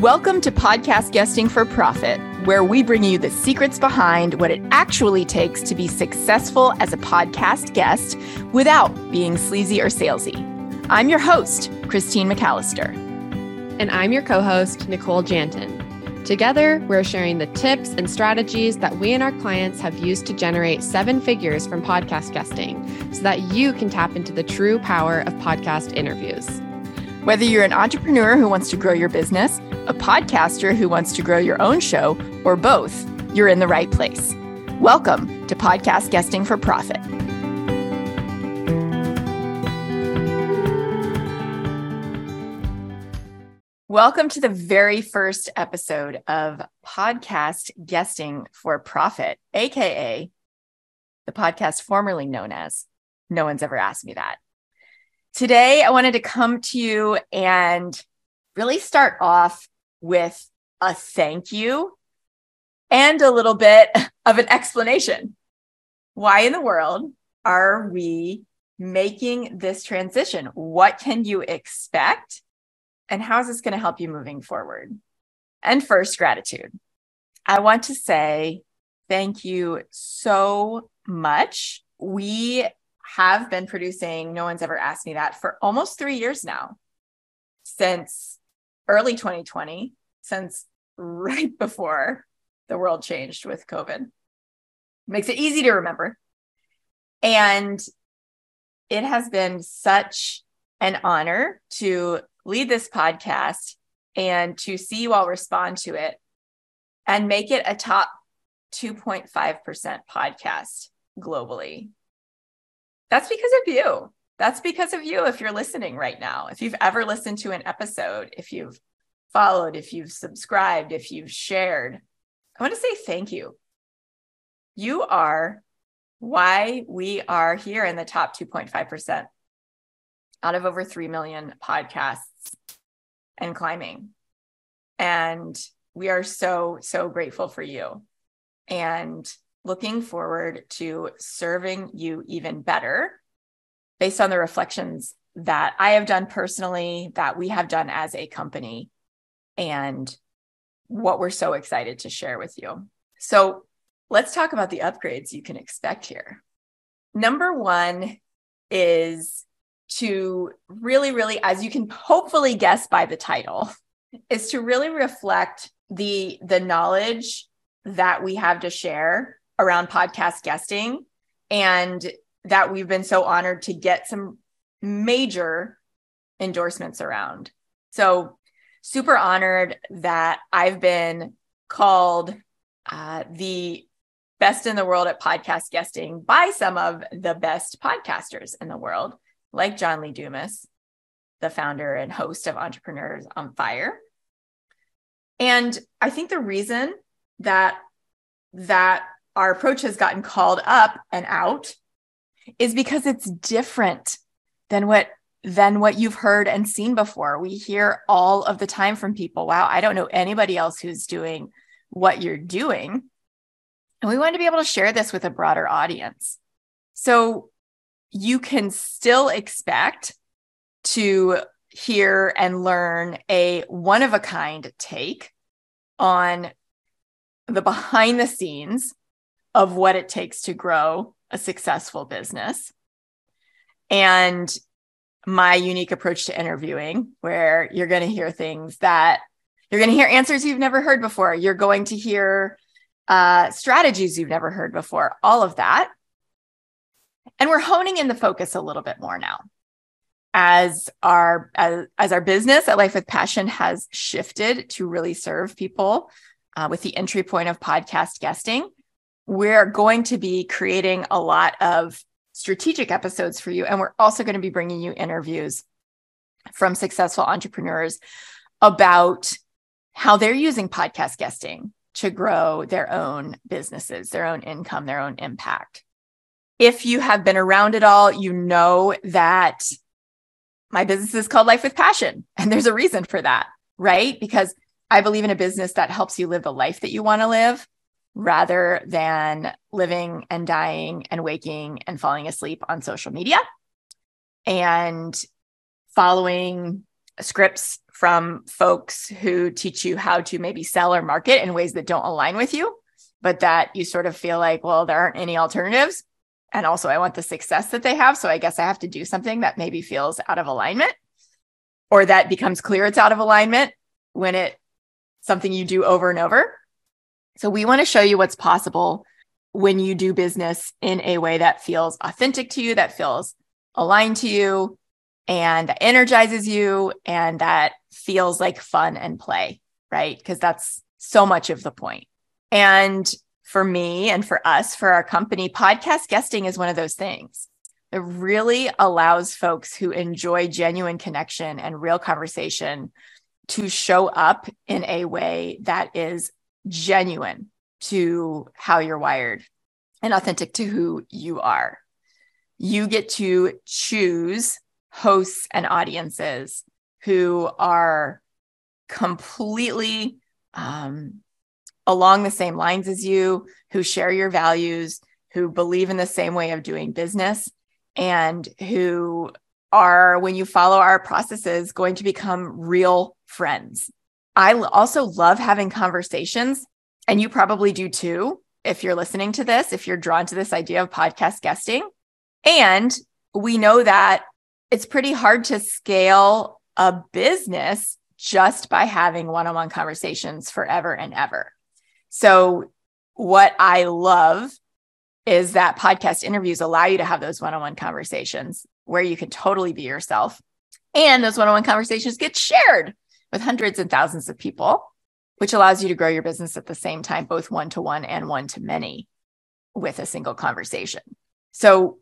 Welcome to Podcast Guesting for Profit, where we bring you the secrets behind what it actually takes to be successful as a podcast guest without being sleazy or salesy. I'm your host, Christine McAllister. And I'm your co host, Nicole Janton. Together, we're sharing the tips and strategies that we and our clients have used to generate seven figures from podcast guesting so that you can tap into the true power of podcast interviews. Whether you're an entrepreneur who wants to grow your business, a podcaster who wants to grow your own show, or both, you're in the right place. Welcome to Podcast Guesting for Profit. Welcome to the very first episode of Podcast Guesting for Profit, AKA the podcast formerly known as No One's Ever Asked Me That. Today, I wanted to come to you and really start off with a thank you and a little bit of an explanation. Why in the world are we making this transition? What can you expect? And how is this going to help you moving forward? And first, gratitude. I want to say thank you so much. We have been producing No One's Ever Asked Me That for almost three years now, since early 2020, since right before the world changed with COVID. Makes it easy to remember. And it has been such an honor to lead this podcast and to see you all respond to it and make it a top 2.5% podcast globally. That's because of you. That's because of you if you're listening right now. If you've ever listened to an episode, if you've followed, if you've subscribed, if you've shared, I want to say thank you. You are why we are here in the top 2.5% out of over 3 million podcasts and climbing. And we are so, so grateful for you. And looking forward to serving you even better based on the reflections that I have done personally, that we have done as a company, and what we're so excited to share with you. So, let's talk about the upgrades you can expect here. Number one is to really, really, as you can hopefully guess by the title, is to really reflect the the knowledge that we have to share around podcast guesting and that we've been so honored to get some major endorsements around. So, super honored that I've been called uh, the best in the world at podcast guesting by some of the best podcasters in the world, like John Lee Dumas, the founder and host of Entrepreneurs on Fire. And I think the reason that that our approach has gotten called up and out is because it's different than what than what you've heard and seen before. We hear all of the time from people, wow, I don't know anybody else who's doing what you're doing. And we want to be able to share this with a broader audience. So you can still expect to hear and learn a one of a kind take on the behind the scenes of what it takes to grow a successful business. And my unique approach to interviewing where you're going to hear things that you're going to hear answers you've never heard before. You're going to hear uh, strategies you've never heard before all of that. And we're honing in the focus a little bit more now. As our as, as our business at life with passion has shifted to really serve people uh, with the entry point of podcast guesting we're going to be creating a lot of strategic episodes for you. And we're also going to be bringing you interviews from successful entrepreneurs about how they're using podcast guesting to grow their own businesses, their own income, their own impact. If you have been around it all, you know that my business is called Life with Passion. And there's a reason for that, right? Because I believe in a business that helps you live the life that you want to live rather than living and dying and waking and falling asleep on social media and following scripts from folks who teach you how to maybe sell or market in ways that don't align with you, but that you sort of feel like, well, there aren't any alternatives. And also, I want the success that they have. So I guess I have to do something that maybe feels out of alignment or that becomes clear it's out of alignment when it something you do over and over. So we want to show you what's possible when you do business in a way that feels authentic to you, that feels aligned to you, and that energizes you, and that feels like fun and play, right? Because that's so much of the point. And for me and for us, for our company, podcast guesting is one of those things. It really allows folks who enjoy genuine connection and real conversation to show up in a way that is genuine to how you're wired and authentic to who you are. You get to choose hosts and audiences who are completely um, along the same lines as you, who share your values, who believe in the same way of doing business, and who are, when you follow our processes, going to become real friends. I also love having conversations, and you probably do too. If you're listening to this, if you're drawn to this idea of podcast guesting, and we know that it's pretty hard to scale a business just by having one on one conversations forever and ever. So, what I love is that podcast interviews allow you to have those one on one conversations where you can totally be yourself. And those one on one conversations get shared with hundreds and thousands of people, which allows you to grow your business at the same time, both one to one and one to many with a single conversation. So,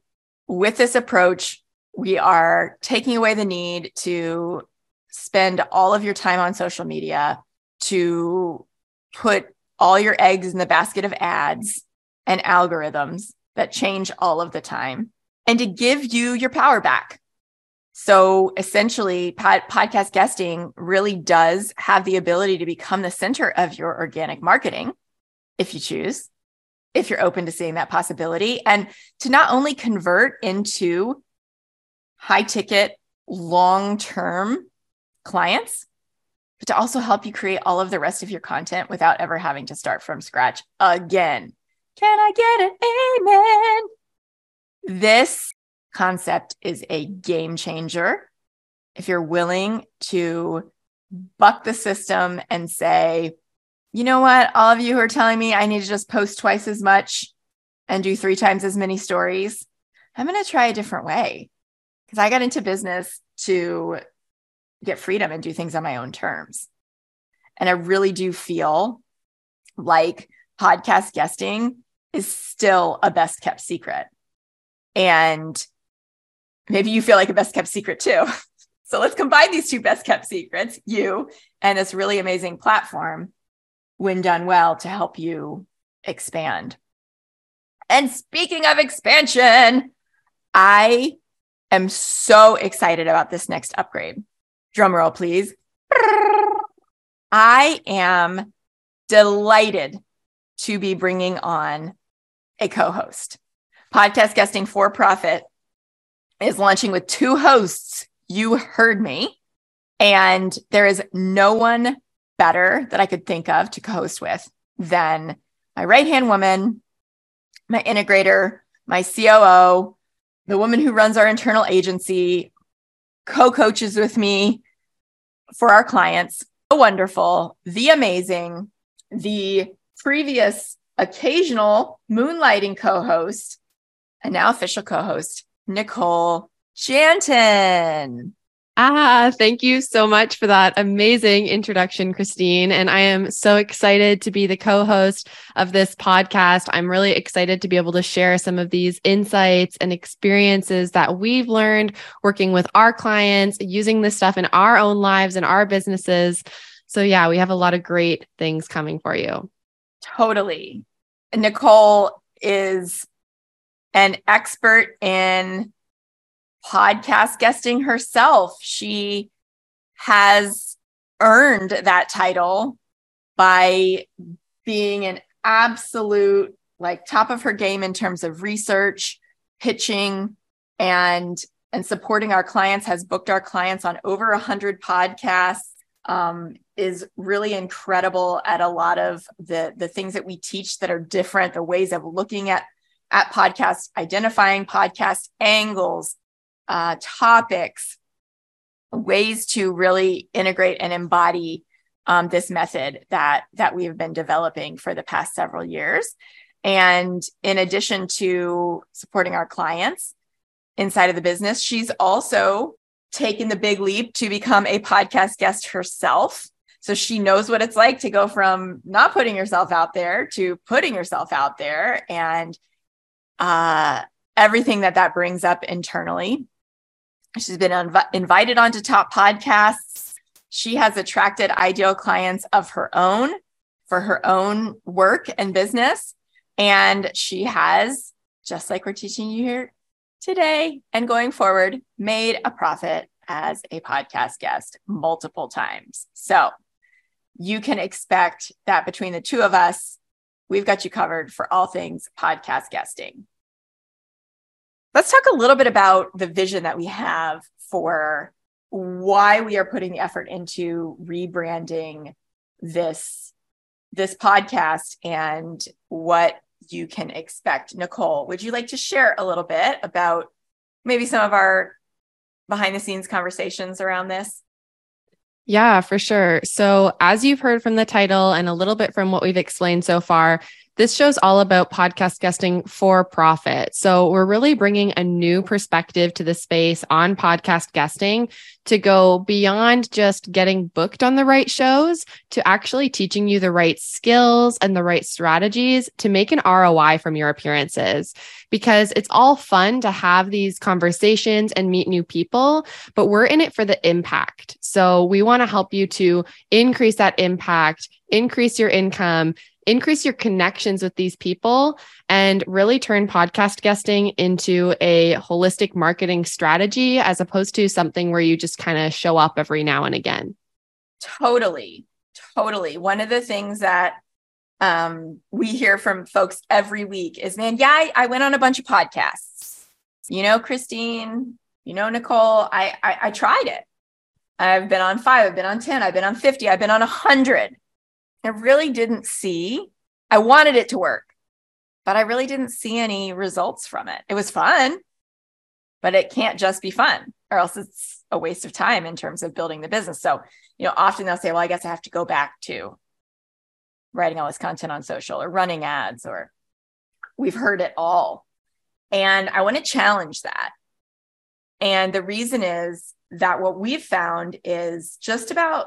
with this approach, we are taking away the need to spend all of your time on social media, to put all your eggs in the basket of ads and algorithms that change all of the time, and to give you your power back. So essentially, pod- podcast guesting really does have the ability to become the center of your organic marketing if you choose, if you're open to seeing that possibility, and to not only convert into high ticket, long term clients, but to also help you create all of the rest of your content without ever having to start from scratch again. Can I get an amen? This concept is a game changer. If you're willing to buck the system and say, you know what, all of you who are telling me I need to just post twice as much and do three times as many stories, I'm going to try a different way. Because I got into business to get freedom and do things on my own terms. And I really do feel like podcast guesting is still a best kept secret. And maybe you feel like a best kept secret too. So let's combine these two best kept secrets, you and this really amazing platform, when done well, to help you expand. And speaking of expansion, I am so excited about this next upgrade. Drum roll, please. I am delighted to be bringing on a co host. Podcast Guesting for Profit is launching with two hosts. You heard me. And there is no one better that I could think of to co host with than my right hand woman, my integrator, my COO, the woman who runs our internal agency, co coaches with me for our clients. The wonderful, the amazing, the previous occasional moonlighting co host, and now official co host, Nicole Janton. Ah, thank you so much for that amazing introduction, Christine. And I am so excited to be the co host of this podcast. I'm really excited to be able to share some of these insights and experiences that we've learned working with our clients, using this stuff in our own lives and our businesses. So, yeah, we have a lot of great things coming for you. Totally. Nicole is an expert in podcast guesting herself. She has earned that title by being an absolute like top of her game in terms of research, pitching, and and supporting our clients, has booked our clients on over 100 podcasts, um, is really incredible at a lot of the, the things that we teach that are different, the ways of looking at, at podcasts, identifying podcast angles, uh, topics, ways to really integrate and embody um, this method that that we have been developing for the past several years. And in addition to supporting our clients inside of the business, she's also taken the big leap to become a podcast guest herself. So she knows what it's like to go from not putting yourself out there to putting yourself out there and uh, everything that that brings up internally. She's been inv- invited onto top podcasts she has attracted ideal clients of her own for her own work and business. And she has, just like we're teaching you here today and going forward, made a profit as a podcast guest multiple times. So you can expect that between the two of us, we've got you covered for all things podcast guesting. Let's talk a little bit about the vision that we have for why we are putting the effort into rebranding this this podcast and what you can expect. Nicole, would you like to share a little bit about maybe some of our behind the scenes conversations around this? Yeah, for sure. So, as you've heard from the title and a little bit from what we've explained so far, this show's all about podcast guesting for profit. So we're really bringing a new perspective to the space on podcast guesting to go beyond just getting booked on the right shows to actually teaching you the right skills and the right strategies to make an ROI from your appearances. Because it's all fun to have these conversations and meet new people, but we're in it for the impact. So we want to help you to increase that impact, increase your income, increase your connections with these people and really turn podcast guesting into a holistic marketing strategy as opposed to something where you just kind of show up every now and again. Totally. Totally. One of the things that um, we hear from folks every week is, man, yeah, I, I, went on a bunch of podcasts. You know, Christine, you know, Nicole, I, I, I tried it. I've been on five, I've been on 10, I've been on 50, I've been on 100. I really didn't see, I wanted it to work, but I really didn't see any results from it. It was fun, but it can't just be fun or else it's a waste of time in terms of building the business. So, you know, often they'll say, well, I guess I have to go back to writing all this content on social or running ads or we've heard it all. And I want to challenge that. And the reason is that what we've found is just about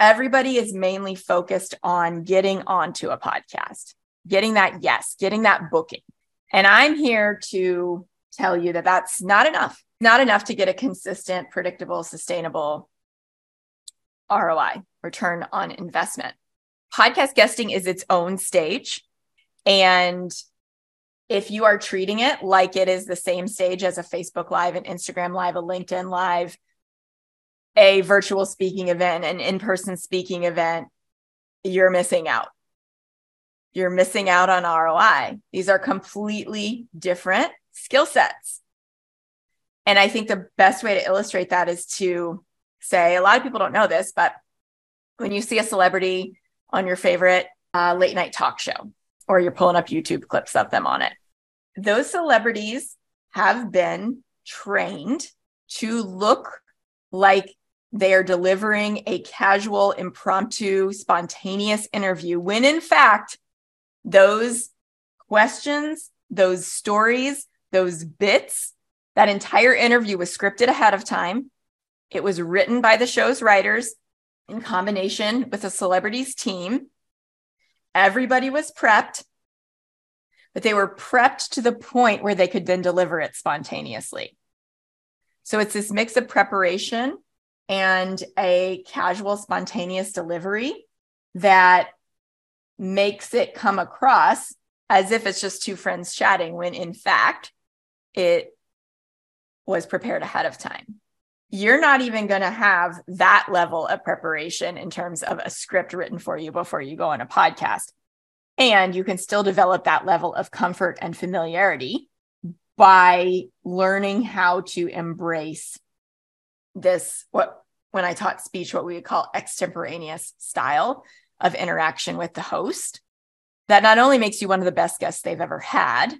everybody is mainly focused on getting onto a podcast, getting that yes, getting that booking. And I'm here to tell you that that's not enough, not enough to get a consistent, predictable, sustainable ROI, return on investment. Podcast guesting is its own stage. And if you are treating it like it is the same stage as a Facebook Live, an Instagram Live, a LinkedIn Live, a virtual speaking event, an in person speaking event, you're missing out. You're missing out on ROI. These are completely different skill sets. And I think the best way to illustrate that is to say a lot of people don't know this, but when you see a celebrity on your favorite uh, late night talk show, or you're pulling up YouTube clips of them on it, those celebrities have been trained to look like they are delivering a casual, impromptu, spontaneous interview when in fact, those questions, those stories, those bits, that entire interview was scripted ahead of time. It was written by the show's writers in combination with a celebrity's team. Everybody was prepped, but they were prepped to the point where they could then deliver it spontaneously. So it's this mix of preparation and a casual, spontaneous delivery that makes it come across as if it's just two friends chatting, when in fact, it was prepared ahead of time. You're not even going to have that level of preparation in terms of a script written for you before you go on a podcast. And you can still develop that level of comfort and familiarity by learning how to embrace this, what when I taught speech, what we would call extemporaneous style of interaction with the host. That not only makes you one of the best guests they've ever had,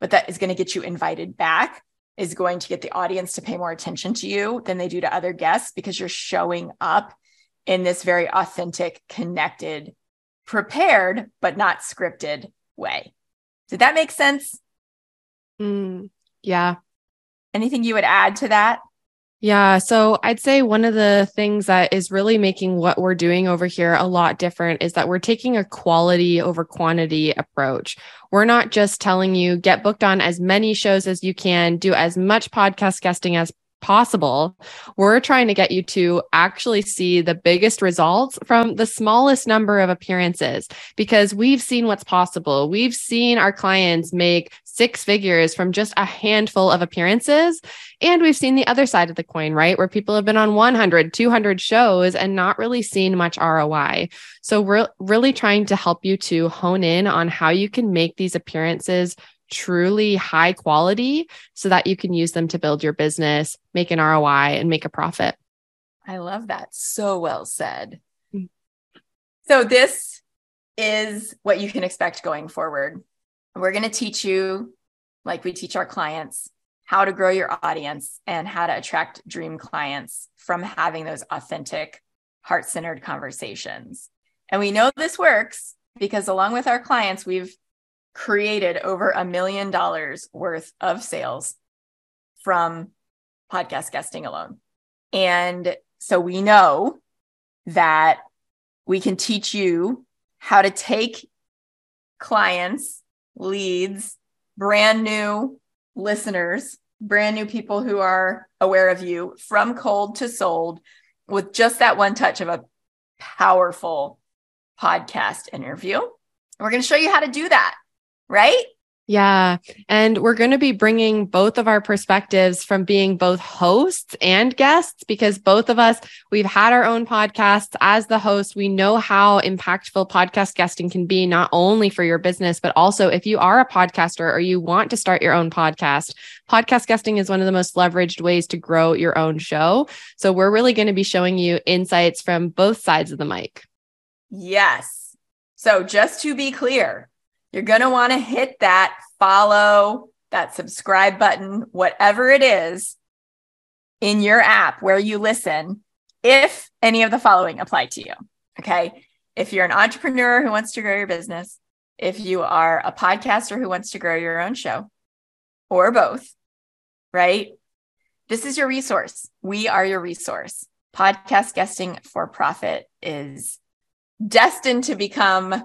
but that is going to get you invited back, is going to get the audience to pay more attention to you than they do to other guests because you're showing up in this very authentic, connected, prepared, but not scripted way. Did that make sense? Mm, yeah. Anything you would add to that? Yeah. So I'd say one of the things that is really making what we're doing over here a lot different is that we're taking a quality over quantity approach. We're not just telling you get booked on as many shows as you can, do as much podcast guesting as possible. We're trying to get you to actually see the biggest results from the smallest number of appearances because we've seen what's possible. We've seen our clients make six figures from just a handful of appearances. And we've seen the other side of the coin, right? Where people have been on 100, 200 shows and not really seen much ROI. So we're really trying to help you to hone in on how you can make these appearances truly high quality so that you can use them to build your business, make an ROI, and make a profit. I love that. So well said. Mm. So, this is what you can expect going forward. We're going to teach you, like we teach our clients, how to grow your audience and how to attract dream clients from having those authentic, heart centered conversations. And we know this works because, along with our clients, we've created over a million dollars worth of sales from podcast guesting alone. And so we know that we can teach you how to take clients, leads, brand new listeners, brand new people who are aware of you from cold to sold with just that one touch of a powerful podcast interview. We're going to show you how to do that right? Yeah. And we're going to be bringing both of our perspectives from being both hosts and guests because both of us, we've had our own podcasts as the host. We know how impactful podcast guesting can be, not only for your business, but also if you are a podcaster or you want to start your own podcast. Podcast guesting is one of the most leveraged ways to grow your own show. So we're really going to be showing you insights from both sides of the mic. Yes. So just to be clear, you're going to want to hit that follow, that subscribe button, whatever it is in your app where you listen, if any of the following apply to you. Okay. If you're an entrepreneur who wants to grow your business, if you are a podcaster who wants to grow your own show, or both, right? This is your resource. We are your resource. Podcast guesting for profit is destined to become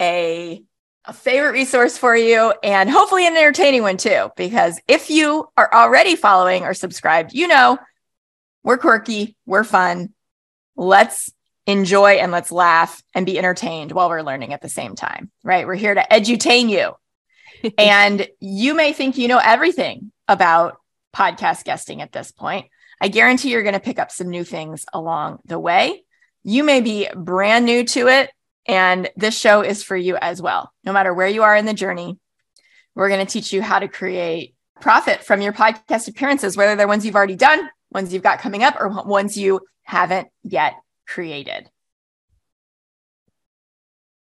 a a favorite resource for you and hopefully an entertaining one too. Because if you are already following or subscribed, you know we're quirky, we're fun. Let's enjoy and let's laugh and be entertained while we're learning at the same time, right? We're here to edutain you. and you may think you know everything about podcast guesting at this point. I guarantee you're going to pick up some new things along the way. You may be brand new to it and this show is for you as well. No matter where you are in the journey, we're going to teach you how to create profit from your podcast appearances, whether they're ones you've already done, ones you've got coming up, or ones you haven't yet created.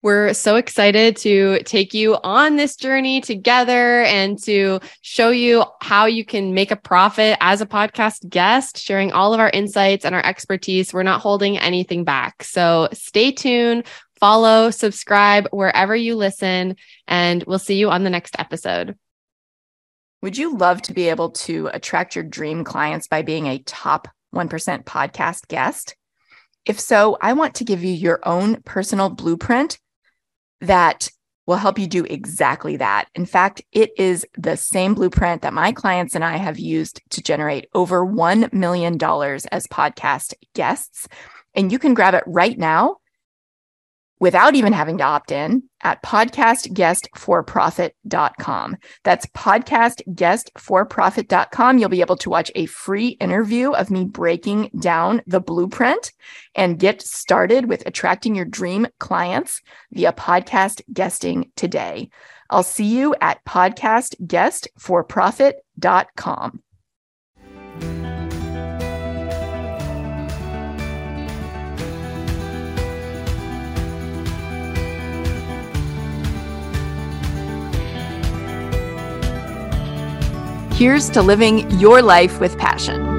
We're so excited to take you on this journey together and to show you how you can make a profit as a podcast guest, sharing all of our insights and our expertise. We're not holding anything back. So stay tuned follow, subscribe wherever you listen, and we'll see you on the next episode. Would you love to be able to attract your dream clients by being a top 1% podcast guest? If so, I want to give you your own personal blueprint that will help you do exactly that. In fact, it is the same blueprint that my clients and I have used to generate over $1 million as podcast guests. And you can grab it right now without even having to opt in at podcastguestforprofit.com. That's podcastguestforprofit.com. You'll be able to watch a free interview of me breaking down the blueprint and get started with attracting your dream clients via podcast guesting today. I'll see you at podcastguestforprofit.com. Here's to living your life with passion.